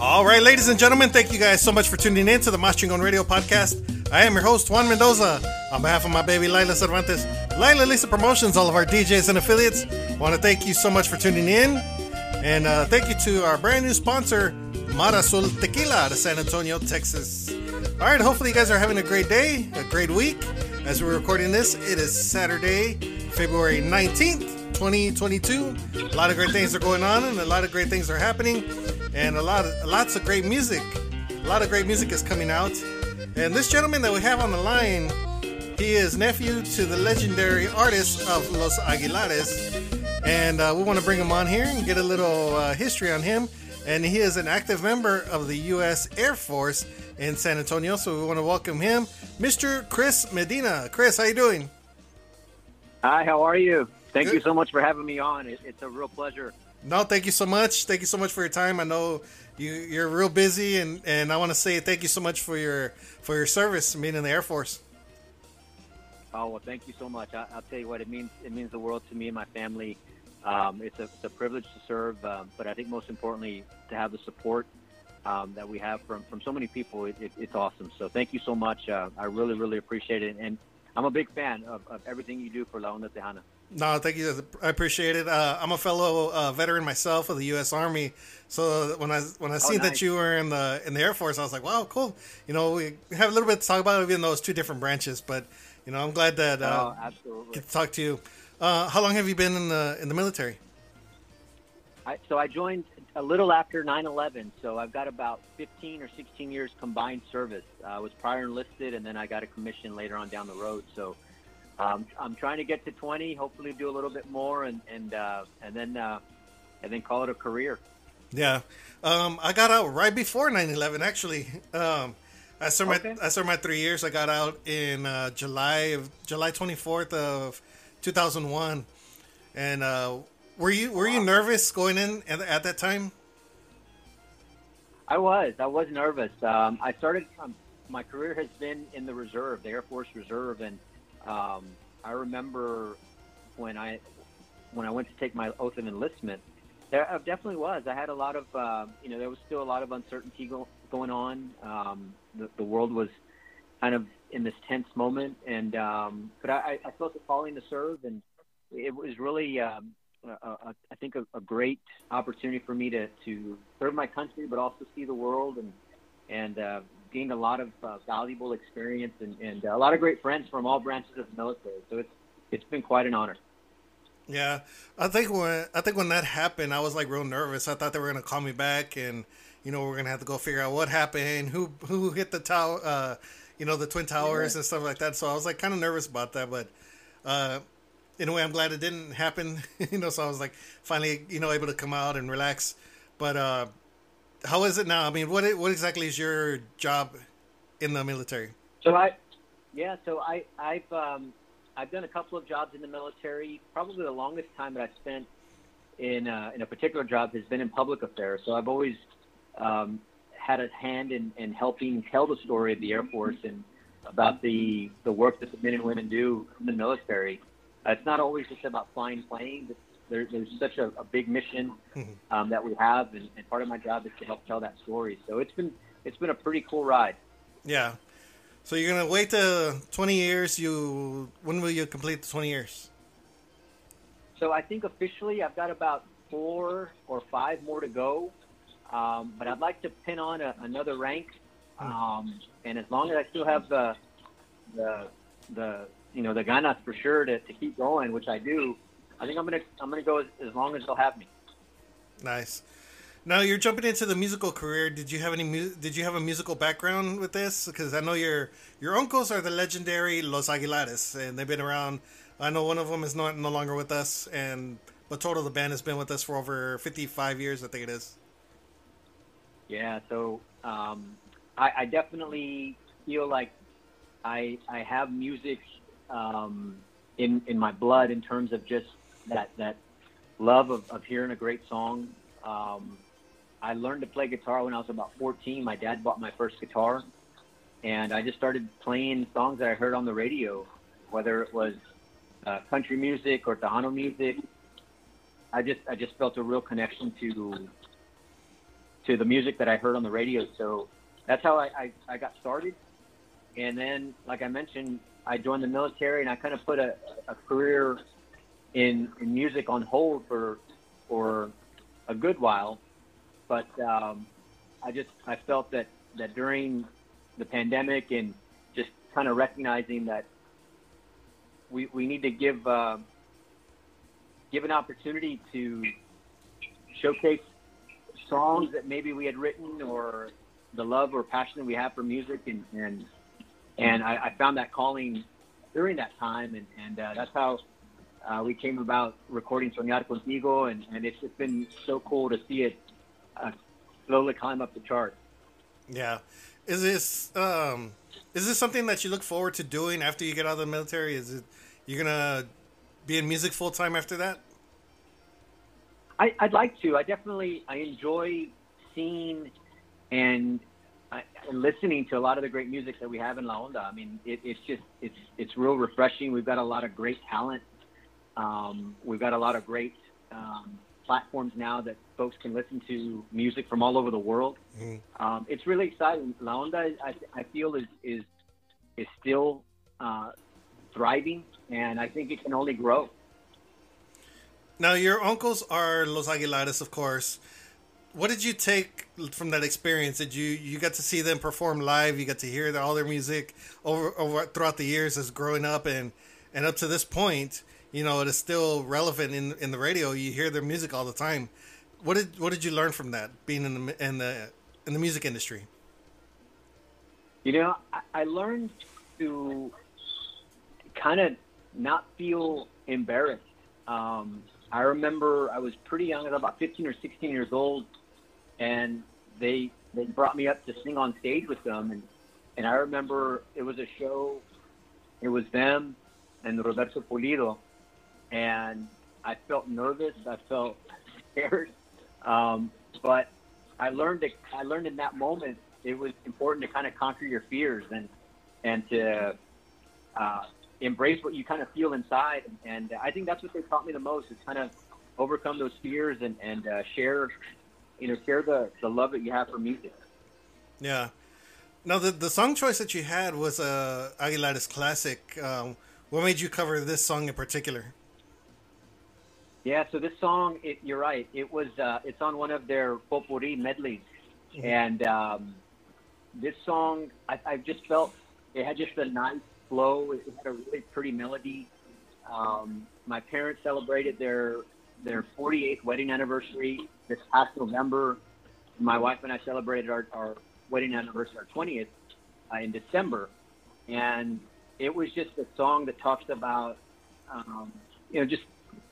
All right, ladies and gentlemen, thank you guys so much for tuning in to the Mas Chingon Radio Podcast. I am your host, Juan Mendoza. On behalf of my baby, Lila Cervantes, Lilah Lisa Promotions, all of our DJs and affiliates, want to thank you so much for tuning in. And uh, thank you to our brand new sponsor, Mar Azul Tequila out of San Antonio, Texas. All right, hopefully you guys are having a great day, a great week. As we're recording this, it is Saturday, February 19th, 2022. A lot of great things are going on and a lot of great things are happening and a lot of lots of great music. A lot of great music is coming out. And this gentleman that we have on the line, he is nephew to the legendary artist of Los Aguilares. And uh, we want to bring him on here and get a little uh, history on him. And he is an active member of the U.S. Air Force in San Antonio. So we want to welcome him, Mr. Cris Medina. Cris, how you doing? Hi, how are you? Thank Good. you so much for having me on. It, it's a real pleasure. No, thank you so much. Thank you so much for your time. I know you you're real busy, and and I want to say thank you so much for your for your service, being in the Air Force. Oh well, thank you so much. I, will tell you what it means. It means the world to me and my family. Um, it's, a, it's, a, privilege to serve, um, but I think most importantly to have the support um, that we have from from so many people. It, it, it's awesome. So thank you so much. Uh, I really really appreciate it, and I'm a big fan of, of everything you do for La Onda Tejana. No, thank you. I appreciate it. Uh, I'm a fellow uh, veteran myself of the U.S. Army, so when I when I oh, seen nice. that you were in the in the Air Force, I was like, wow, cool. You know, we have a little bit to talk about, even though it's two different branches. But you know, I'm glad that uh, oh, absolutely. get to talk to you. Uh, how long have you been in the in the military? I, so I joined a little after 9/11, so I've got about 15 or 16 years combined service. I was prior enlisted, and then I got a commission later on down the road. So um, I'm trying to get to 20. Hopefully, do a little bit more, and and uh, and then uh, and then call it a career. Yeah, um, I got out right before 9/11. Actually, um, I served okay. my I served my three years. I got out in uh, July of July 24th of 2001. And uh, were you were you nervous going in at, at, that time? I was. I was nervous. Um, I started. Um, my career has been in the reserve, the Air Force Reserve, and um, I remember when I when I went to take my oath of enlistment. There I definitely was. I had a lot of, uh, you know, there was still a lot of uncertainty go, going on. Um, the, the world was kind of in this tense moment, and um, but I, I felt a calling to serve, and it was really, um, a, a, I think, a, a great opportunity for me to to serve my country, but also see the world and and uh, gained a lot of uh, valuable experience and, and a lot of great friends from all branches of the military. So it's it's been quite an honor. Yeah, I think when I think when that happened, I was like real nervous. I thought they were gonna call me back, and you know we're gonna have to go figure out what happened, who who hit the tower, uh, you know the twin towers yeah. and stuff like that. So I was like kind of nervous about that, but uh, in a way, I'm glad it didn't happen. you know, so I was like finally you know able to come out and relax. But uh, how is it now? I mean, what what exactly is your job in the military? So I, yeah, so I I've um, I've done a couple of jobs in the military. Probably the longest time that I've spent in uh, in a particular job has been in public affairs. So I've always um, had a hand in, in helping tell the story of the Air Force and about the the work that the men and women do in the military. Uh, it's not always just about flying planes there, there's such a, a big mission mm-hmm. um, that we have, and, and part of my job is to help tell that story. So it's been it's been a pretty cool ride. Yeah. So you're gonna wait to 20 years. You when will you complete the 20 years? So I think officially I've got about four or five more to go, um, but I'd like to pin on a, another rank. Hmm. Um, and as long as I still have the the the you know the guy ganas for sure to, to keep going, which I do, I think I'm gonna I'm gonna go as, as long as they'll have me. Nice. Now you're jumping into the musical career. Did you have any? Mu- did you have a musical background with this? Because I know your your uncles are the legendary Los Aguilares, and they've been around. I know one of them is not no longer with us, and but total the band has been with us for over 55 years. I think it is. Yeah. So um, I, I definitely feel like I I have music um, in in my blood in terms of just that that love of, of hearing a great song. Um, I learned to play guitar when I was about 14. My dad bought my first guitar, and I just started playing songs that I heard on the radio, whether it was uh, country music or Tejano music. I just I just felt a real connection to to the music that I heard on the radio. So that's how I, I, I got started. And then, like I mentioned, I joined the military and I kind of put a, a career in, in music on hold for for a good while. But um, I just I felt that that during the pandemic and just kind of recognizing that we we need to give uh, give an opportunity to showcase songs that maybe we had written or the love or passion that we have for music and and and I, I found that calling during that time and and uh, that's how uh, we came about recording Soñar Contigo and and it's just been so cool to see it uh, slowly climb up the chart. Yeah, is this um is this something that you look forward to doing after you get out of the military? Is it you're gonna be in music full time after that? I, I'd like to. I definitely I enjoy seeing and and listening to a lot of the great music that we have in La Onda. I mean, it, it's just it's it's real refreshing. We've got a lot of great talent. Um, we've got a lot of great um, platforms now that folks can listen to music from all over the world. Mm-hmm. Um, it's really exciting. La Onda, I, I feel, is is is still uh, thriving, and I think it can only grow. Now, your uncles are Los Aguilares, of course. What did you take from that experience? Did you you got to see them perform live? You got to hear all their music over over throughout the years as growing up and and up to this point. You know, it is still relevant in in the radio. You hear their music all the time. What did what did you learn from that being in the in the in the music industry? You know, I, I learned to kind of not feel embarrassed. Um, I remember I was pretty young, I was about 15 or 16 years old, and they they brought me up to sing on stage with them, and and I remember it was a show. It was them and Roberto Pulido, and I felt nervous. I felt scared, um, but I learned that I learned in that moment it was important to kind of conquer your fears and and to uh, embrace what you kind of feel inside. And I think that's what they taught me the most is kind of overcome those fears and, and uh, share, you know, share the, the love that you have for music. Yeah. Now, the, the song choice that you had was a uh, Aguilares classic. Um, what made you cover this song in particular? Yeah, so this song, it, you're right. It was uh, it's on one of their potpourri medleys, mm-hmm. and um, this song, I, I just felt it had just a nice flow. It had a really pretty melody. Um, my parents celebrated their their 48th wedding anniversary this past November. My wife and I celebrated our, our wedding anniversary, our 20th, uh, in December, and it was just a song that talks about, um, you know, just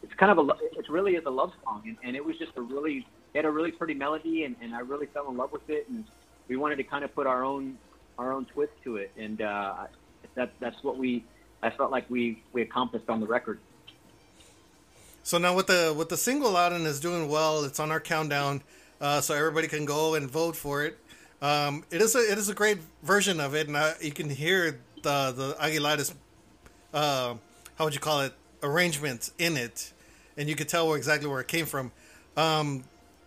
it's kind of a it really is a love song, and, and it was just a really it had a really pretty melody, and, and I really fell in love with it, and we wanted to kind of put our own our own twist to it, and uh, that that's what we I felt like we we accomplished on the record. So now with the with the single out and is doing well, it's on our countdown, uh, so everybody can go and vote for it. Um, it is a it is a great version of it, and I, you can hear the the Aguilares, uh, how would you call it, arrangement in it, and you can tell where exactly where it came from. Um,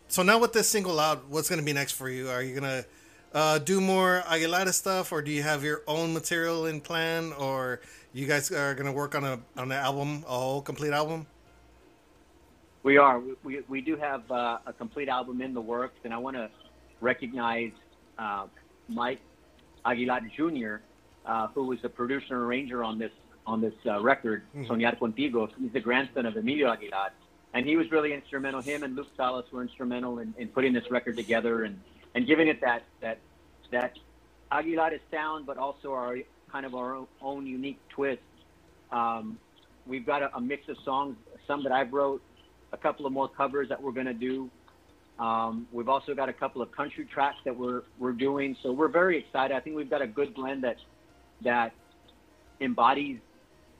so now with this single out, what's going to be next for you? Are you gonna uh, do more Aguilares stuff, or do you have your own material in plan, or you guys are to work on a on an album, a whole complete album? We are. We, we, we do have uh, a complete album in the works, and I want to recognize uh, Mike Aguilar Jr., uh, who was the producer and arranger on this on this uh, record, mm-hmm. Soñar Contigo. He's the grandson of Emilio Aguilar, and he was really instrumental. Him and Luke Salas were instrumental in, in putting this record together and and giving it that that that Aguilar sound, but also our kind of our own unique twist. Um, we've got a, a, mix of songs, some that I've wrote, a couple of more covers that we're going to do. Um, we've also got a couple of country tracks that we're we're doing, so we're very excited. I think we've got a good blend that that embodies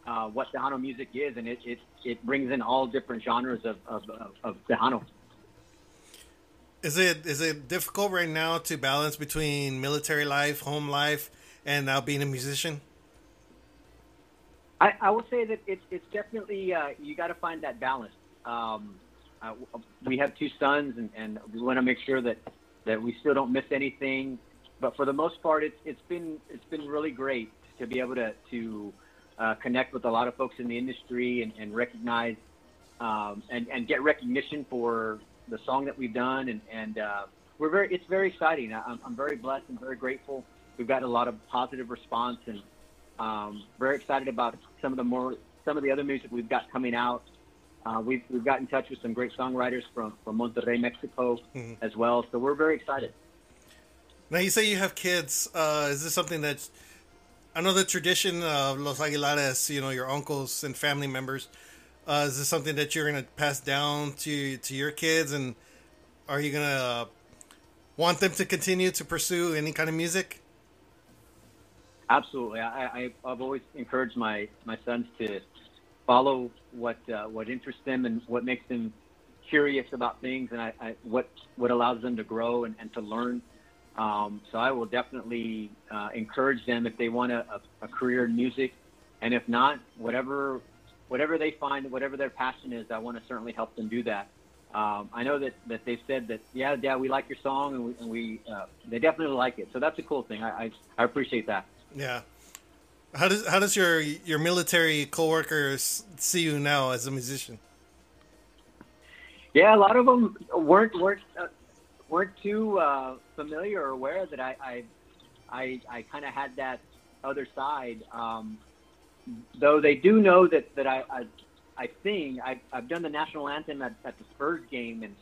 uh, what Tejano music is, and it, it it brings in all different genres of of, of, of Tejano. Is it is it difficult right now to balance between military life, home life, and now being a musician? I, I will say that it's it's definitely uh, you got to find that balance. Um, uh, we have two sons, and, and we want to make sure that that we still don't miss anything. But for the most part, it's it's been it's been really great to be able to to uh, connect with a lot of folks in the industry and, and recognize um, and and get recognition for the song that we've done and and uh, we're very it's very exciting. I'm, I'm very blessed and very grateful. We've got a lot of positive response and um, very excited about some of the more some of the other music we've got coming out. Uh, we've we've got in touch with some great songwriters from from Monterrey, Mexico, mm-hmm. as well. So we're very excited. Now you say you have kids. Uh, is this something that I know the tradition of Los Aguilares? You know your uncles and family members. Uh, is this something that you're going to pass down to to your kids, and are you going to want them to continue to pursue any kind of music? Absolutely. I, I, have always encouraged my, my sons to follow what uh, what interests them and what makes them curious about things, and I, I what what allows them to grow and, and to learn. Um, so I will definitely uh, encourage them if they want a, a, career in music, and if not, whatever whatever they find, whatever their passion is, I want to certainly help them do that. Um, I know that, that they've said that, yeah, Dad, we like your song, and we, and we uh, they definitely like it. So that's a cool thing. I, I, I appreciate that. Yeah. How does how does your your military coworkers see you now as a musician? Yeah, a lot of them weren't weren't uh, weren't too uh, familiar or aware that I I I, I kind of had that other side. Um, though they do know that that I I, I sing. I've, I've done the national anthem at, at the Spurs game, and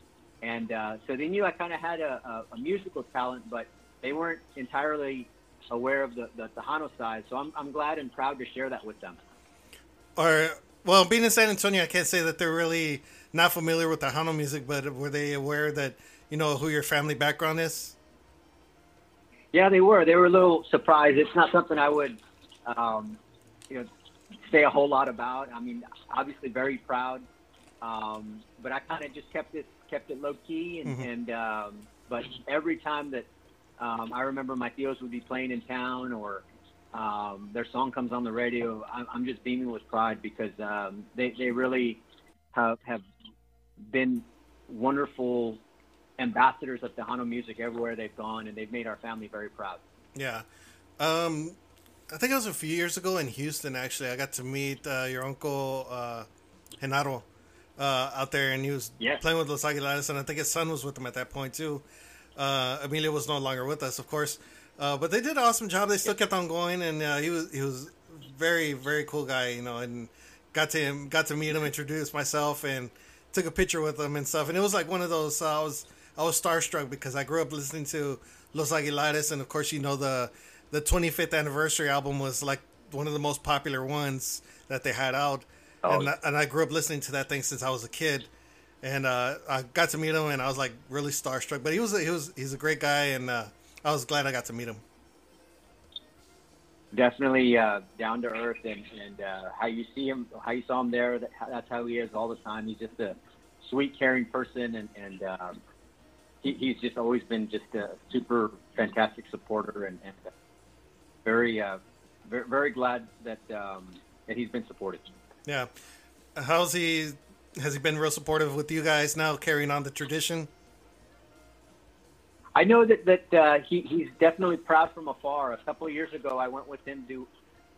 and uh, so they knew I kind of had a, a, a musical talent, but they weren't entirely aware of the, the Tejano side. So I'm, I'm glad and proud to share that with them. Or, well, being in San Antonio, I can't say that they're really not familiar with the Tejano music, but were they aware that, you know, who your family background is? Yeah, they were. They were a little surprised. It's not something I would, um, you know, say a whole lot about. I mean, obviously very proud, um, but I kind of just kept it kept it low key. And, mm-hmm. and um, but every time that um, I remember my Theos would be playing in town or um, their song comes on the radio. I'm, I'm just beaming with pride because um, they, they really have, have been wonderful ambassadors of Tejano music everywhere they've gone, and they've made our family very proud. Yeah. Um, I think it was a few years ago in Houston, actually. I got to meet uh, your uncle, uh, Genaro, uh, out there, and he was yes. playing with Los Aguilares, and I think his son was with him at that point, too. Uh, Emilio was no longer with us, of course, uh, but they did an awesome job. They still kept on going, and uh, he was he was very very cool guy, you know, and got to him, got to meet him, introduce myself, and took a picture with him and stuff. And it was like one of those. Uh, I was I was starstruck because I grew up listening to Los Aguilares, and of course, you know the the 25th anniversary album was like one of the most popular ones that they had out, oh. and I, and I grew up listening to that thing since I was a kid and uh, I got to meet him, and I was like really starstruck. But he was he was he's a great guy, and uh, I was glad I got to meet him. Definitely uh, down to earth, and, and uh, how you see him, how you saw him there. That, that's how he is all the time. He's just a sweet, caring person, and and um, he, he's just always been just a super fantastic supporter, and, and very, uh, very very glad that um, that he's been supported. Yeah, how's he has he been real supportive with you guys now, carrying on the tradition? I know that that uh, he he's definitely proud from afar. A couple of years ago, I went with him to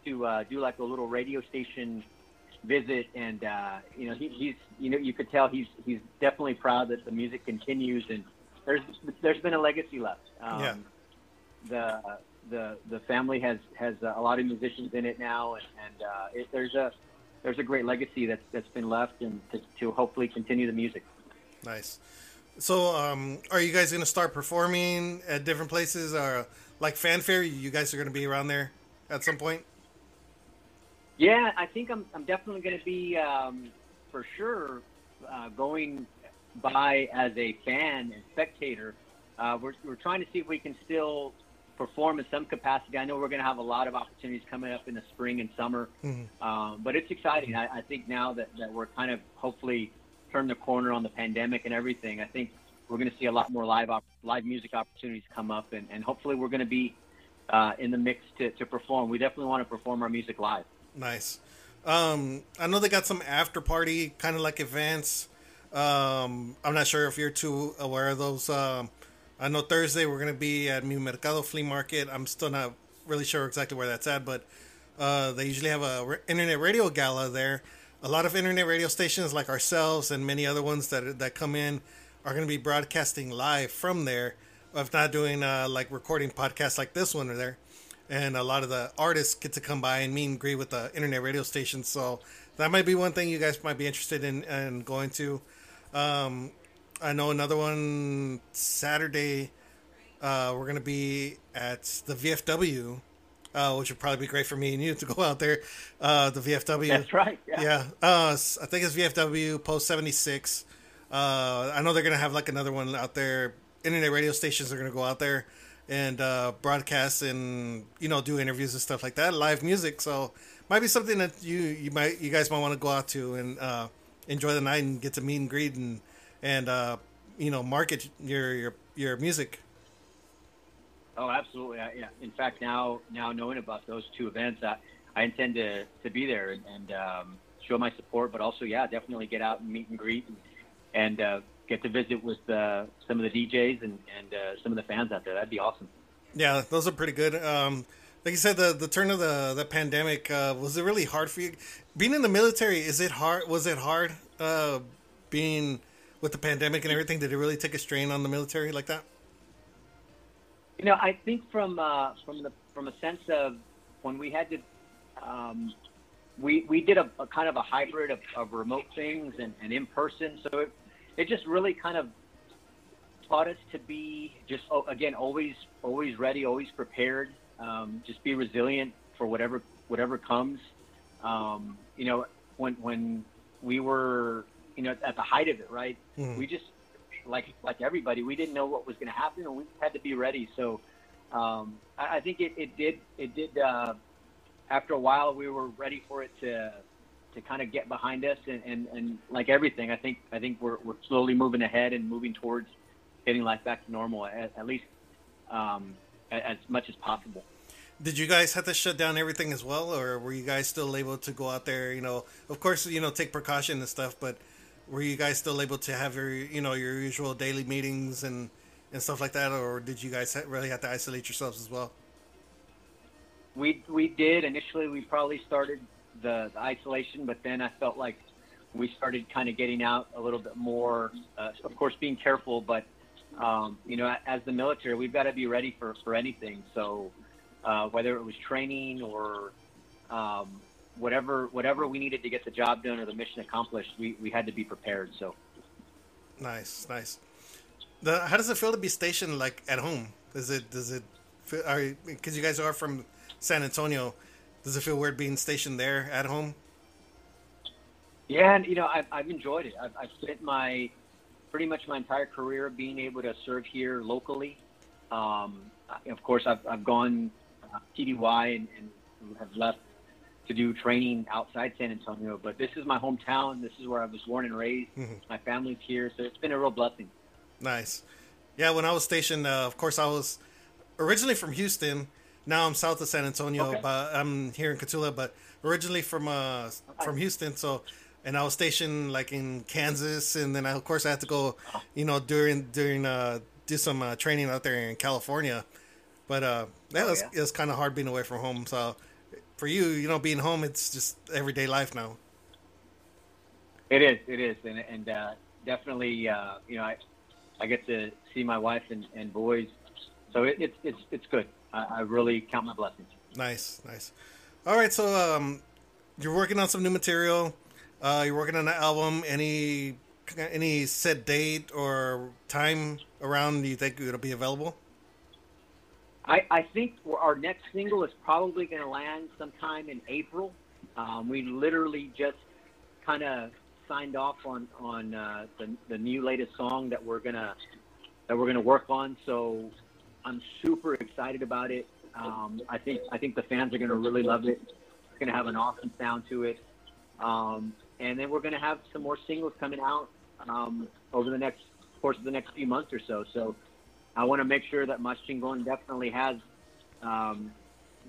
to uh, do like a little radio station visit, and uh, you know he, he's you know you could tell he's he's definitely proud that the music continues, and there's there's been a legacy left. Um, yeah. The the the family has has a lot of musicians in it now, and, and uh, it, there's a there's a great legacy that's that's been left, and to, to hopefully continue the music. Nice. So, um, are you guys going to start performing at different places, or like Fan Fair? You guys are going to be around there at some point. Yeah, I think I'm. I'm definitely going to be um, for sure uh, going by as a fan and spectator. Uh, we're we're trying to see if we can still perform in some capacity. I know we're going to have a lot of opportunities coming up in the spring and summer, mm-hmm. um, but it's exciting. I, I think now that, that we're kind of hopefully turned the corner on the pandemic and everything, I think we're going to see a lot more live op- live music opportunities come up, and, and hopefully we're going to be uh, in the mix to, to perform. We definitely want to perform our music live. Nice. Um, I know they got some after party kind of like events. Um, I'm not sure if you're too aware of those. Um, I know Thursday we're gonna be at Mi Mercado Flea Market. I'm still not really sure exactly where that's at, but uh, they usually have a internet radio gala there. A lot of internet radio stations like ourselves and many other ones that that come in are going to be broadcasting live from there. If not doing uh, like recording podcasts like this one or there, and a lot of the artists get to come by and meet and greet with the internet radio stations. So that might be one thing you guys might be interested in, in going to. Um, I know another one Saturday. Uh, we're gonna be at the VFW, uh, which would probably be great for me and you to go out there. Uh, the VFW. That's right. Yeah. yeah. Uh, I think it's VFW Post seventy six. Uh, I know they're gonna have like another one out there. Internet radio stations are gonna go out there and uh, broadcast and you know do interviews and stuff like that, live music. So might be something that you you might you guys might want to go out to and uh, enjoy the night and get to meet and greet and and uh, you know market your your your music. Oh, absolutely. I, yeah. In fact, now now knowing about those two events, I, I intend to, to be there and, and um, show my support, but also, yeah, definitely get out and meet and greet and, and uh, get to visit with uh, some of the DJs and, and uh, some of the fans out there. That'd be awesome. Yeah, those are pretty good. Um, like you said, the the turn of the the pandemic uh, was it really hard for you? Being in the military, is it hard? Was it hard uh, being with the pandemic and everything? Did it really take a strain on the military like that? You know, I think from uh, from the from a sense of when we had to, um, we we did a, a, kind of a hybrid of, of remote things and, and in person. So it, it just really kind of taught us to be just oh, again always always ready, always prepared. Um, just be resilient for whatever whatever comes. Um, you know, when when we were you know, at the height of it, right? Mm. We just like like everybody, we didn't know what was going to happen, and we had to be ready. So um, I, I think it, it did it did. Uh, after a while, we were ready for it to to kind of get behind us, and, and, and like everything, I think I think we're we're slowly moving ahead and moving towards getting life back to normal, at, at least um, as much as possible. Did you guys have to shut down everything as well, or were you guys still able to go out there? You know, of course, you know, take precaution and stuff, but were you guys still able to have your you know your usual daily meetings and and stuff like that, or did you guys really have to isolate yourselves as well? We we did initially. We probably started the, the isolation, but then I felt like we started kind of getting out a little bit more. Uh, of course, being careful, but um, you know, as the military, we've got to be ready for for anything. So uh, whether it was training or um, whatever whatever we needed to get the job done or the mission accomplished, we, we had to be prepared. So nice, nice. The, how does it feel to be stationed like at home? Does it does it feel, are because you guys are from San Antonio? Does it feel weird being stationed there at home? Yeah, and you know I've, I've enjoyed it. I've, I've spent my pretty much my entire career being able to serve here locally. Um, of course, I've, I've gone uh, TDY and, and have left to do training outside San Antonio, but this is my hometown. This is where I was born and raised. Mm-hmm. My family's here, so it's been a real blessing. Nice. Yeah, when I was stationed, uh, of course, I was originally from Houston. Now I'm south of San Antonio, okay. but I'm here in Cotulla. But originally from uh, from Houston, so and I was stationed like in Kansas, and then I, of course I had to go, you know, during during uh, do some uh, training out there in California. But uh, that oh, was yeah. it was kind of hard being away from home. So for you, you know, being home, it's just everyday life now. It is, it is, and and uh, definitely, uh, you know, I I get to see my wife and, and boys, so it, it's it's it's good. I, I really count my blessings. Nice, nice. All right, so um, you're working on some new material. Uh, you're working on an album. Any any set date or time around? Do you think it'll be available? I, I think our next single is probably going to land sometime in April. Um, we literally just kind of signed off on on uh, the, the new latest song that we're gonna that we're gonna work on. So I'm super excited about it. Um, I think I think the fans are gonna really love it. It's gonna have an awesome sound to it. Um, and then we're gonna have some more singles coming out um, over the next course of the next few months or so. So I want to make sure that Mas Chingon definitely has um,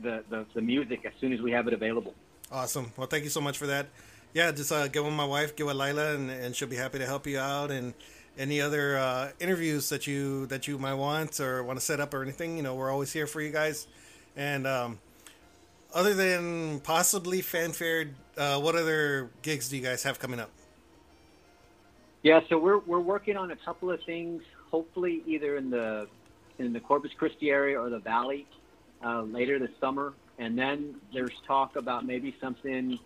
the, the, the music as soon as we have it available. Awesome. Well, thank you so much for that. Yeah, just uh, get my wife, get with Lila, and, and she'll be happy to help you out and any other uh, interviews that you that you might want or want to set up or anything, you know, we're always here for you guys. And um, other than possibly Fan Fair, uh, what other gigs do you guys have coming up? Yeah, so we're we're working on a couple of things. Hopefully, either in the in the Corpus Christi area or the Valley uh, later this summer, and then there's talk about maybe something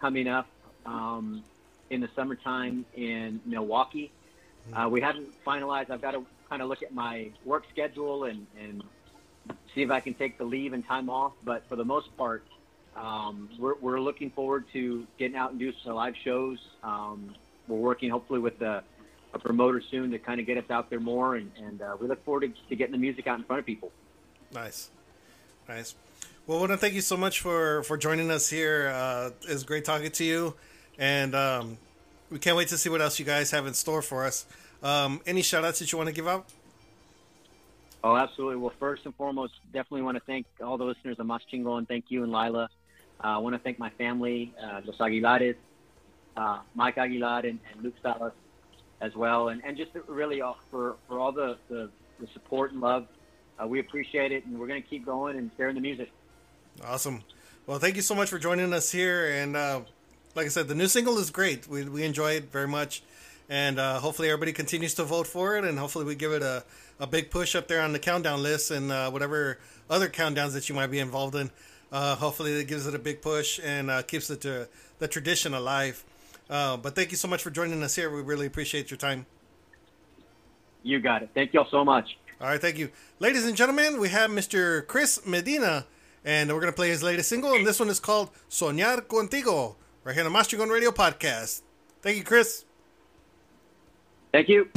coming up um, in the summertime in Milwaukee. Uh, we haven't finalized. I've got to kind of look at my work schedule and, and see if I can take the leave and time off. But for the most part, um, we're, we're looking forward to getting out and do some live shows. Um, we're working hopefully with a, a promoter soon to kind of get us out there more, and, and uh, we look forward to, to getting the music out in front of people. Nice, nice. Well, I want to thank you so much for for joining us here. Uh, it's great talking to you, and um, we can't wait to see what else you guys have in store for us. Um, any shout outs that you want to give out? Oh, absolutely. Well, first and foremost, definitely want to thank all the listeners of Mas Chingon and thank you and Lila. Uh, I want to thank my family, uh, Los Aguilares, uh, Mike Aguilar and, and Luke Salas as well. And, and just really all, for, for all the, the, the support and love. Uh, we appreciate it, and we're going to keep going and sharing the music. Awesome. Well, thank you so much for joining us here. And uh, like I said, the new single is great. We, we enjoy it very much. And uh, hopefully everybody continues to vote for it. And hopefully we give it a, a big push up there on the countdown list and uh, whatever other countdowns that you might be involved in. Uh, hopefully it gives it a big push and uh, keeps to the tradition alive. Uh, but thank you so much for joining us here. We really appreciate your time. You got it. Thank you all so much. All right, thank you. Ladies and gentlemen, we have Mr. Cris Medina, and we're going to play his latest single, and this one is called Soñar Contigo, right here on the Mas Chingon Radio Podcast. Thank you, Cris. Thank you.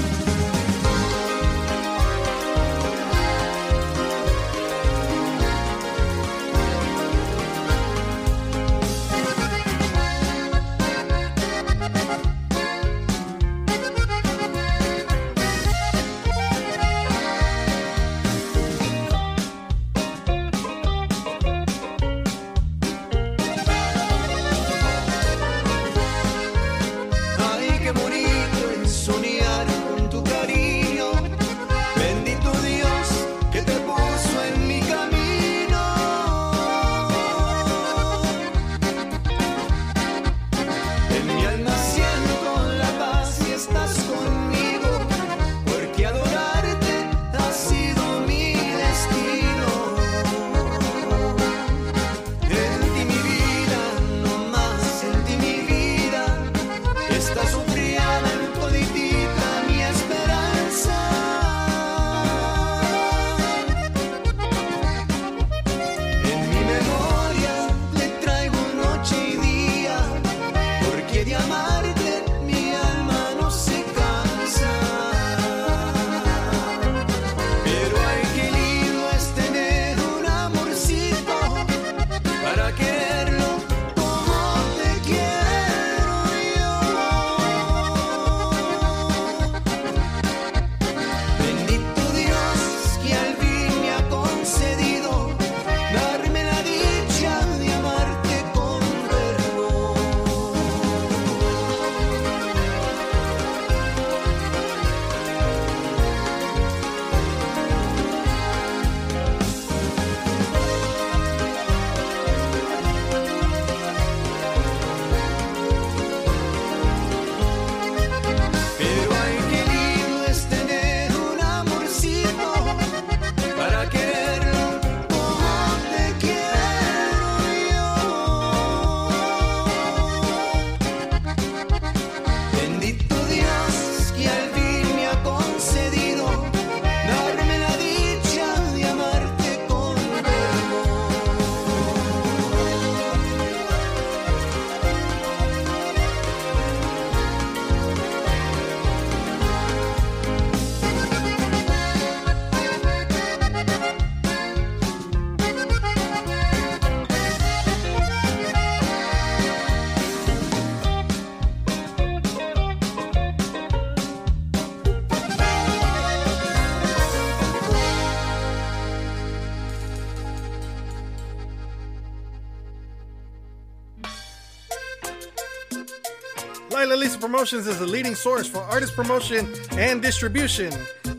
Promotions is the leading source for artist promotion and distribution.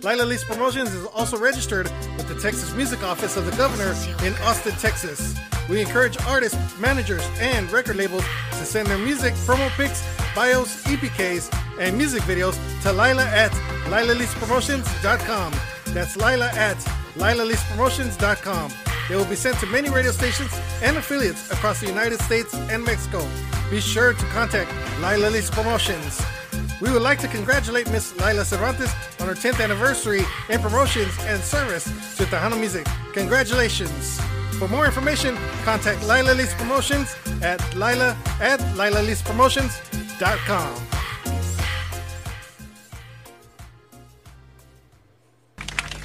Lilah Lisa Promotions is also registered with the Texas Music Office of the Governor in Austin, Texas. We encourage artists, managers, and record labels to send their music, promo pics, bios, EPKs, and music videos to Lila at LilaLisaPromotions.com. That's Lila at LilaLisaPromotions.com. They will be sent to many radio stations and affiliates across the United States and Mexico. Be sure to contact Lilah Lisa Promotions. We would like to congratulate Miss Lila Cervantes on her 10th anniversary in promotions and service to Tejano music. Congratulations! For more information, contact Lilah Lisa Promotions at Lila at LilaLisaPromotions.com.